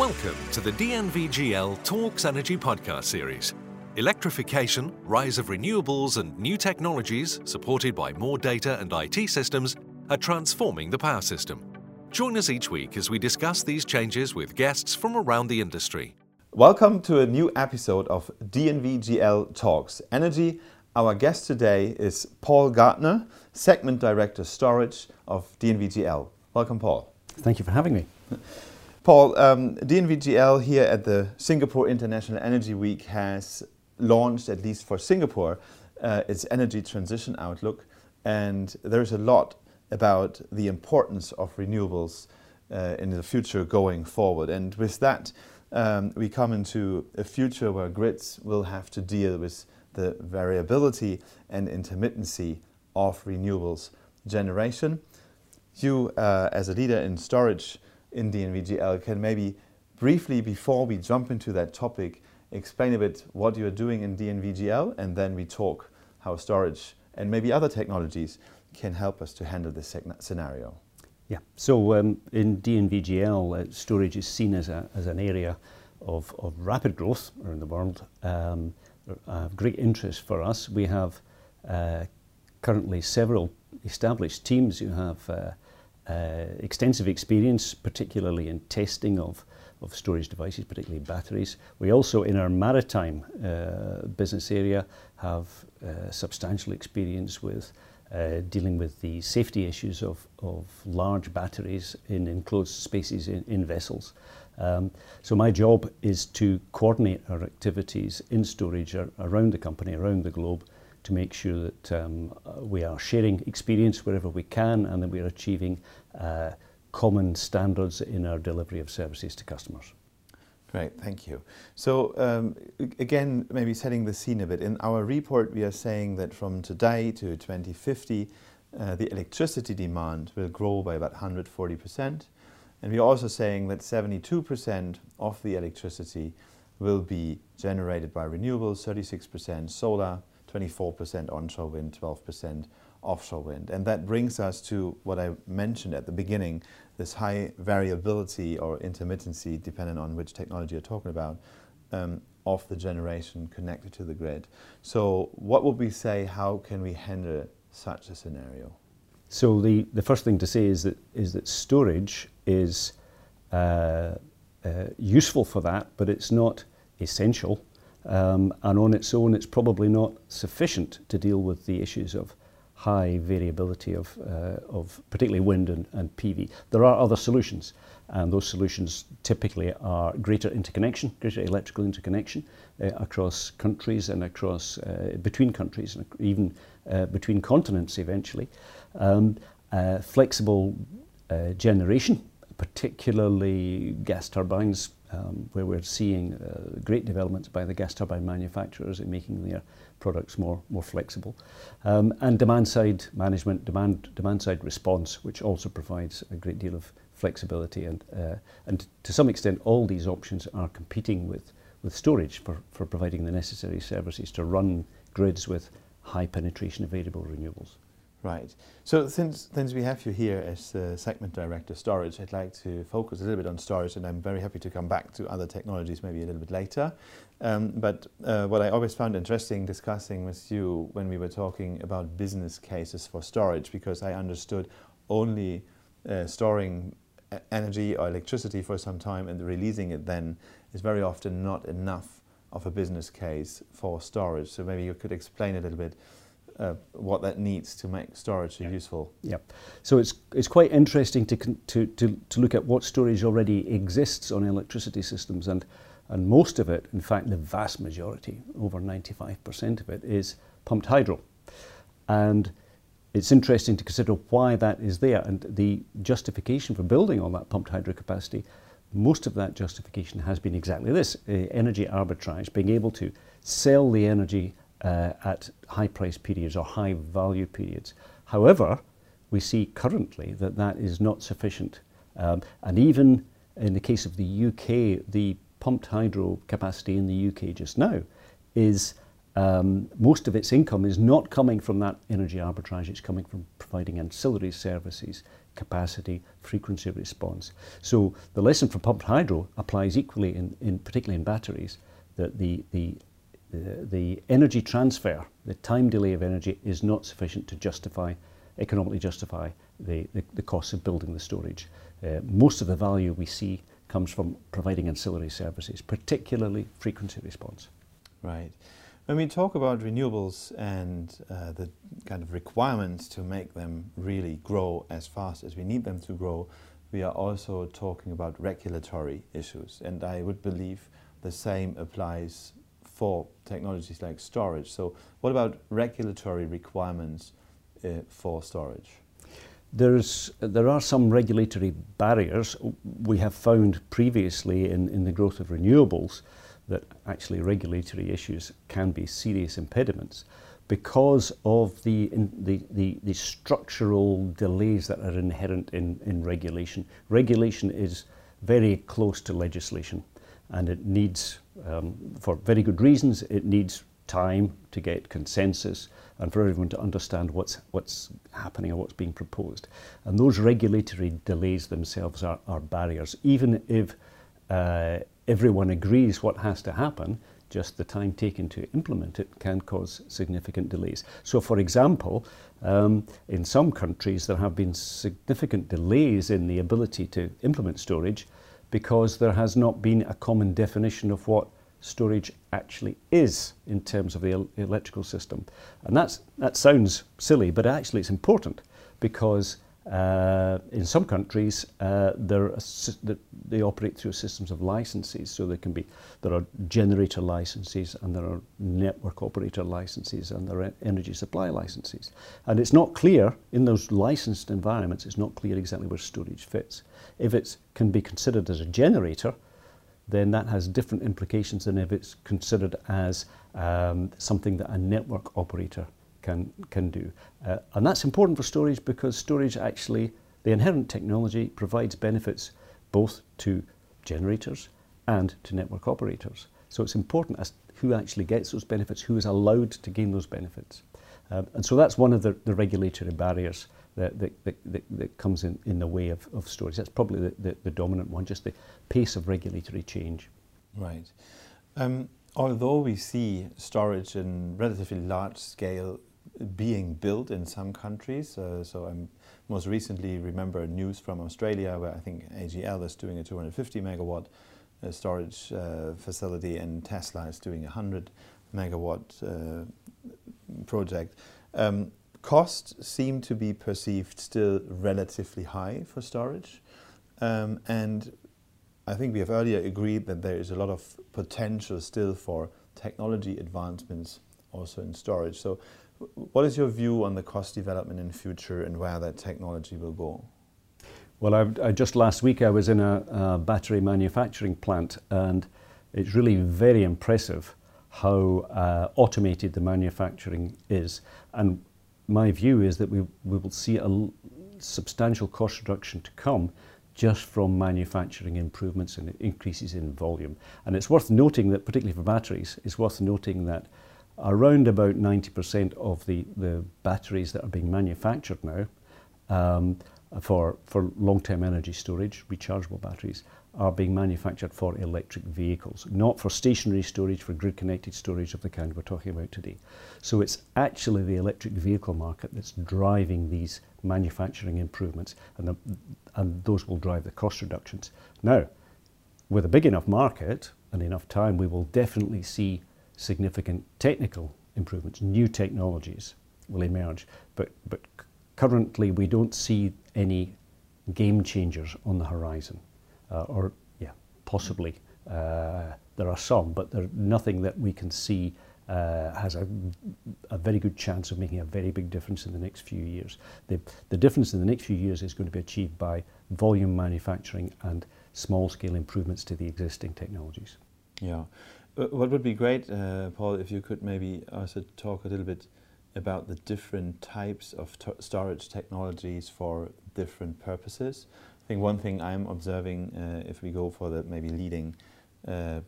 Welcome to the DNVGL Talks Energy podcast series. Electrification, rise of renewables, and new technologies, supported by more data and IT systems, are transforming the power system. Join us each week as we discuss these changes with guests from around the industry. Welcome to a new episode of DNVGL Talks Energy. Our guest today is Paul Gardner, Segment Director Storage of DNVGL. Welcome, Paul. Thank you for having me. Paul, um, DNVGL here at the Singapore International Energy Week has launched, at least for Singapore, uh, its energy transition outlook. And there's a lot about the importance of renewables uh, in the future going forward. And with that, um, we come into a future where grids will have to deal with the variability and intermittency of renewables generation. You, uh, as a leader in storage, in DNVGL can maybe briefly, before we jump into that topic, explain a bit what you're doing in DNVGL, and then we talk how storage and maybe other technologies can help us to handle this scenario. Yeah, so um, in DNVGL, uh, storage is seen as, a, as an area of, of rapid growth around the world, um, uh, great interest for us. We have uh, currently several established teams who have uh, extensive experience, particularly in testing of, of storage devices, particularly batteries. We also, in our maritime uh, business area, have uh, substantial experience with uh, dealing with the safety issues of, of large batteries in enclosed spaces in, in vessels. Um, so my job is to coordinate our activities in storage around the company, around the globe, to make sure that um, we are sharing experience wherever we can and that we are achieving uh, common standards in our delivery of services to customers. Great, thank you. So um, again, maybe setting the scene a bit. In our report, we are saying that from today to 2050, uh, the electricity demand will grow by about 140%. And we're also saying that 72% of the electricity will be generated by renewables, 36% solar, 24% onshore wind, 12% offshore wind. And that brings us to what I mentioned at the beginning, this high variability or intermittency, depending on which technology you're talking about, um, of the generation connected to the grid. So what would we say, how can we handle such a scenario? So the, the first thing to say is that, is that storage is uh, uh, useful for that, but it's not essential. Um, and on its own, it's probably not sufficient to deal with the issues of high variability of, uh, of particularly wind and, and PV. There are other solutions, and those solutions typically are greater interconnection, greater electrical interconnection uh, across countries and across uh, between countries and even uh, between continents eventually. Um, uh, flexible uh, generation, particularly gas turbines, um, where we're seeing uh, great developments by the gas turbine manufacturers in making their products more, more flexible. Um, and demand side management, demand, demand side response, which also provides a great deal of flexibility. And, uh, and to some extent, all these options are competing with, with storage for, for providing the necessary services to run grids with high penetration of variable renewables. Right. So since, since we have you here as uh, segment director storage, I'd like to focus a little bit on storage and I'm very happy to come back to other technologies maybe a little bit later. Um, but uh, what I always found interesting discussing with you when we were talking about business cases for storage, because I understood only uh, storing energy or electricity for some time and releasing it then is very often not enough of a business case for storage. So maybe you could explain a little bit uh, what that needs to make storage yeah. useful. Yeah. So it's it's quite interesting to, to to to look at what storage already exists on electricity systems, and and most of it, in fact, the vast majority, over 95% of it, is pumped hydro, and it's interesting to consider why that is there and the justification for building on that pumped hydro capacity. Most of that justification has been exactly this: uh, energy arbitrage, being able to sell the energy uh, at high price periods or high value periods. However, we see currently that that is not sufficient. Um, and even in the case of the UK, the pumped hydro capacity in the UK just now is um, most of its income is not coming from that energy arbitrage, it's coming from providing ancillary services, capacity, frequency response. So the lesson from pumped hydro applies equally, in, in particularly in batteries, that the, the, the, energy transfer, the time delay of energy, is not sufficient to justify, economically justify the, the, the costs of building the storage. Uh, most of the value we see comes from providing ancillary services, particularly frequency response. Right. When we talk about renewables and uh, the kind of requirements to make them really grow as fast as we need them to grow, we are also talking about regulatory issues. And I would believe the same applies for technologies like storage. So what about regulatory requirements uh, for storage? There's, there are some regulatory barriers we have found previously in, in the growth of renewables that actually regulatory issues can be serious impediments because of the, in, the, the, the, structural delays that are inherent in, in regulation. Regulation is very close to legislation and it needs, um, for very good reasons, it needs time to get consensus and for everyone to understand what's, what's happening or what's being proposed. And those regulatory delays themselves are, are barriers. Even if uh, everyone agrees what has to happen, just the time taken to implement it can cause significant delays. So, for example, um, in some countries there have been significant delays in the ability to implement storage because there has not been a common definition of what storage actually is in terms of the el electrical system. And that's, that sounds silly, but actually it's important because uh, in some countries, uh, they operate through systems of licenses. So there can be there are generator licenses and there are network operator licenses and there are energy supply licenses. And it's not clear in those licensed environments. It's not clear exactly where storage fits. If it can be considered as a generator, then that has different implications than if it's considered as um, something that a network operator can, can do. Uh, and that's important for storage because storage actually, the inherent technology provides benefits both to generators and to network operators. So it's important as who actually gets those benefits, who is allowed to gain those benefits. Um, and so that's one of the, the regulatory barriers that, that, that, that, comes in, in the way of, of storage. That's probably the, the, the dominant one, just the pace of regulatory change. Right. Um, although we see storage in relatively large scale being built in some countries. Uh, so I most recently remember news from Australia where I think AGL is doing a 250 megawatt uh, storage uh, facility and Tesla is doing a 100 megawatt uh, project. Um, costs seem to be perceived still relatively high for storage. Um, and I think we have earlier agreed that there is a lot of potential still for technology advancements also in storage. So what is your view on the cost development in future and where that technology will go? Well, I, I just last week I was in a, a, battery manufacturing plant and it's really very impressive how uh, automated the manufacturing is. And my view is that we, we will see a substantial cost reduction to come just from manufacturing improvements and increases in volume. And it's worth noting that, particularly for batteries, it's worth noting that around about 90% of the, the batteries that are being manufactured now um, for, for long-term energy storage, rechargeable batteries, are being manufactured for electric vehicles, not for stationary storage, for grid-connected storage of the kind we're talking about today. So it's actually the electric vehicle market that's driving these manufacturing improvements, and, the, and those will drive the cost reductions. Now, with a big enough market and enough time, we will definitely see significant technical improvements, new technologies will emerge. But, but currently we don't see any game changers on the horizon. Uh, or, yeah, possibly uh, there are some, but there's nothing that we can see uh, has a, a very good chance of making a very big difference in the next few years. The, the difference in the next few years is going to be achieved by volume manufacturing and small scale improvements to the existing technologies. Yeah. Uh, what would be great, uh, Paul, if you could maybe also talk a little bit about the different types of storage technologies for different purposes. I think one thing I'm observing, uh, if we go for the maybe leading uh,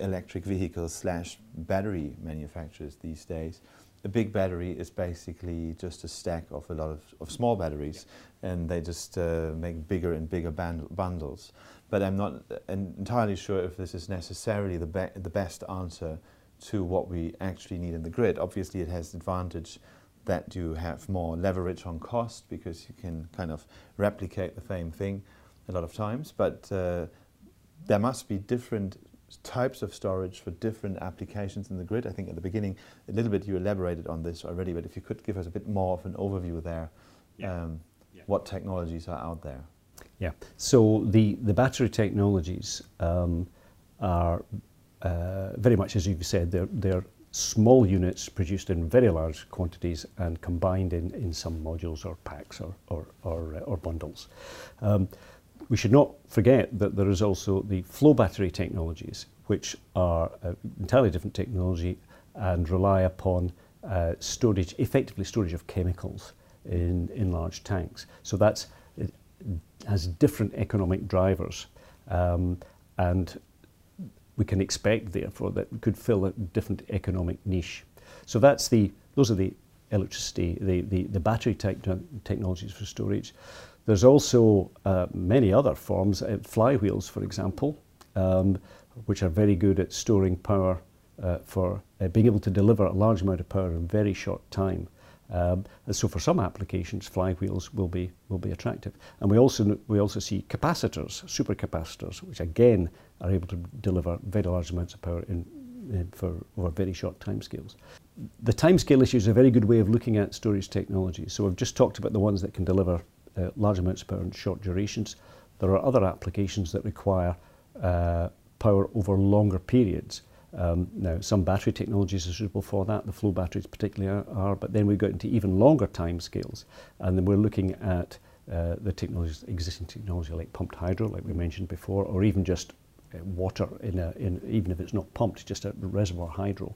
electric vehicles slash battery manufacturers these days. A big battery is basically just a stack of a lot of, of small batteries, and they just uh, make bigger and bigger bundles. But I'm not entirely sure if this is necessarily the, be the best answer to what we actually need in the grid. Obviously, it has the advantage that you have more leverage on cost because you can kind of replicate the same thing a lot of times. But uh, there must be different types of storage for different applications in the grid. I think at the beginning, a little bit you elaborated on this already, but if you could give us a bit more of an overview there, yeah. Um, yeah. what technologies are out there? Yeah, so the, the battery technologies um, are uh, very much as you've said, they're, they're small units produced in very large quantities and combined in, in some modules or packs or, or, or, uh, or bundles. Um, we should not forget that there is also the flow battery technologies, which are uh, entirely different technology and rely upon uh, storage, effectively storage of chemicals in, in large tanks. So that's it has different economic drivers. Um, and we can expect, therefore, that it could fill a different economic niche. So that's the, those are the electricity, the, the, the battery type technologies for storage. There's also uh, many other forms, uh, flywheels, for example, um, which are very good at storing power uh, for uh, being able to deliver a large amount of power in very short time. Um, and so for some applications, flywheels will be, will be attractive. And we also, we also see capacitors, supercapacitors, which again are able to deliver very large amounts of power in, in for over very short timescales. The timescale issue is a very good way of looking at storage technologies. So we've just talked about the ones that can deliver uh, large amounts of power in short durations. There are other applications that require uh, power over longer periods. Um, now, some battery technologies are suitable for that. The flow batteries particularly are, are but then we go into even longer timescales. And then we're looking at uh, the technologies, existing technology like pumped hydro, like we mentioned before, or even just uh, water, in a, in, even if it's not pumped, just a reservoir hydro.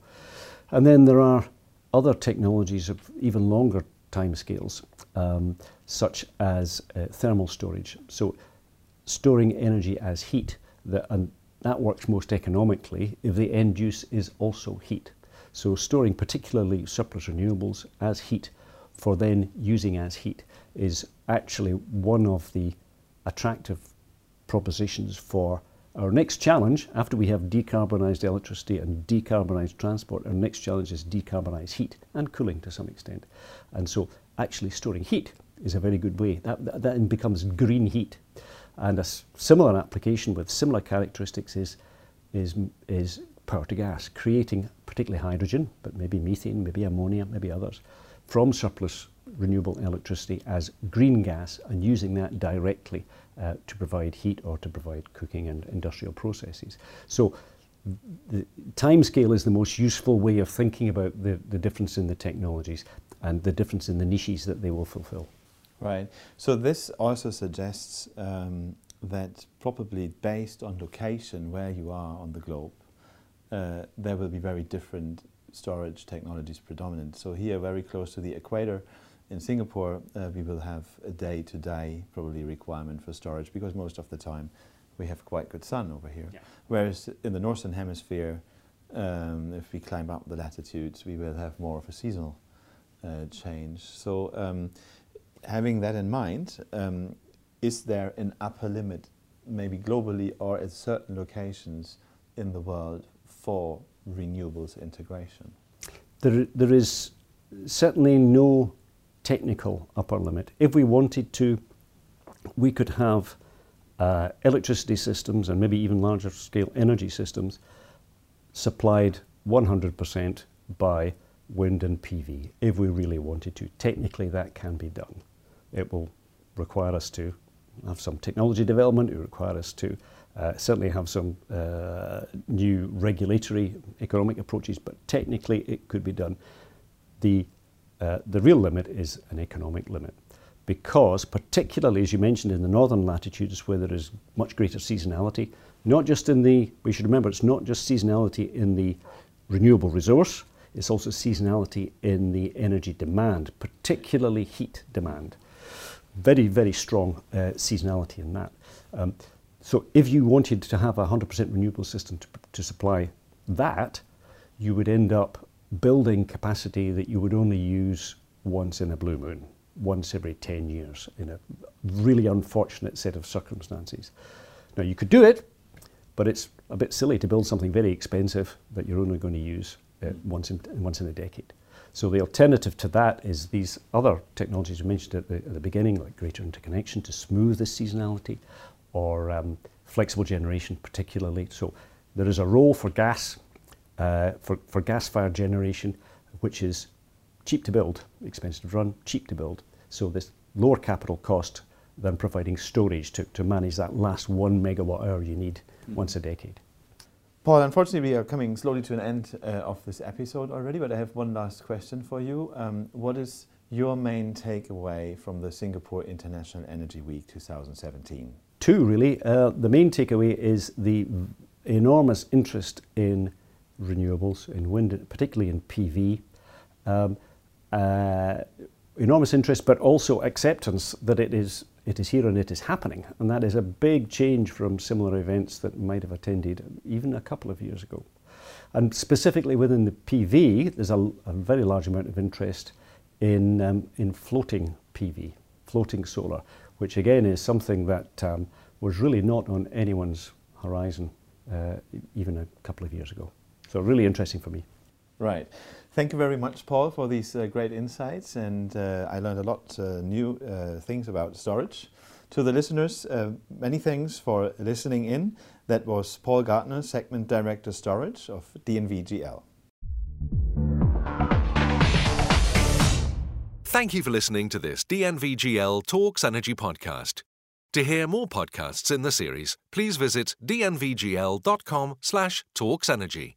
And then there are other technologies of even longer time scales, um, such as uh, thermal storage. So storing energy as heat, that, and that works most economically if the end use is also heat. So storing particularly surplus renewables as heat for then using as heat is actually one of the attractive propositions for our next challenge, after we have decarbonised electricity and decarbonised transport, our next challenge is decarbonised heat and cooling to some extent. And so actually storing heat is a very good way. That, that, that becomes green heat. And a similar application with similar characteristics is, is, is power to gas, creating particularly hydrogen, but maybe methane, maybe ammonia, maybe others, from surplus renewable electricity as green gas and using that directly uh, to provide heat or to provide cooking and industrial processes. So the time scale is the most useful way of thinking about the, the difference in the technologies and the difference in the niches that they will fulfill. Right. So this also suggests um, that probably based on location where you are on the globe, uh, there will be very different storage technologies predominant. So here, very close to the equator, in Singapore, uh, we will have a day-to-day probably requirement for storage because most of the time we have quite good sun over here. Yeah. Whereas in the northern hemisphere, um, if we climb up the latitudes, we will have more of a seasonal uh, change. So um, having that in mind, um, is there an upper limit, maybe globally or at certain locations in the world for renewables integration? There, there is certainly no technical upper limit. If we wanted to, we could have uh, electricity systems and maybe even larger scale energy systems supplied 100% by wind and PV if we really wanted to. Technically, that can be done. It will require us to have some technology development, it will require us to uh, certainly have some uh, new regulatory economic approaches, but technically it could be done. The Uh, the real limit is an economic limit. Because particularly as you mentioned in the northern latitudes where there is much greater seasonality not just in the we should remember it's not just seasonality in the renewable resource it's also seasonality in the energy demand particularly heat demand. Very very strong uh, seasonality in that. Um, so if you wanted to have a 100% renewable system to, to supply that you would end up building capacity that you would only use once in a blue moon, once every 10 years, in a really unfortunate set of circumstances. Now, you could do it, but it's a bit silly to build something very expensive that you're only going to use uh, once, in, once in a decade. So the alternative to that is these other technologies we mentioned at the, at the beginning, like greater interconnection to smooth this seasonality, or um, flexible generation particularly. So there is a role for gas, uh, for, for gas-fired generation, which is cheap to build, expensive to run, cheap to build. So this lower capital cost than providing storage to, to manage that last one megawatt hour you need mm. once a decade. Paul, unfortunately, we are coming slowly to an end uh, of this episode already, but I have one last question for you. Um, what is your main takeaway from the Singapore International Energy Week 2017? Two, really. Uh, the main takeaway is the enormous interest in renewables, in wind, particularly in PV. Um, uh, enormous interest, but also acceptance that it is it is here and it is happening, and that is a big change from similar events that might have attended even a couple of years ago. And specifically within the PV, there's a, a very large amount of interest in um, in floating PV, floating solar, which again is something that um, was really not on anyone's horizon uh, even a couple of years ago. So really interesting for me. Right. Thank you very much, Paul, for these uh, great insights, and uh, I learned a lot uh, new uh, things about storage. To the listeners, uh, many thanks for listening in. That was Paul Gardner, Segment Director Storage of DNVGL. Thank you for listening to this DNVGL Talks Energy podcast. To hear more podcasts in the series, please visit dnvgl.com/talksenergy.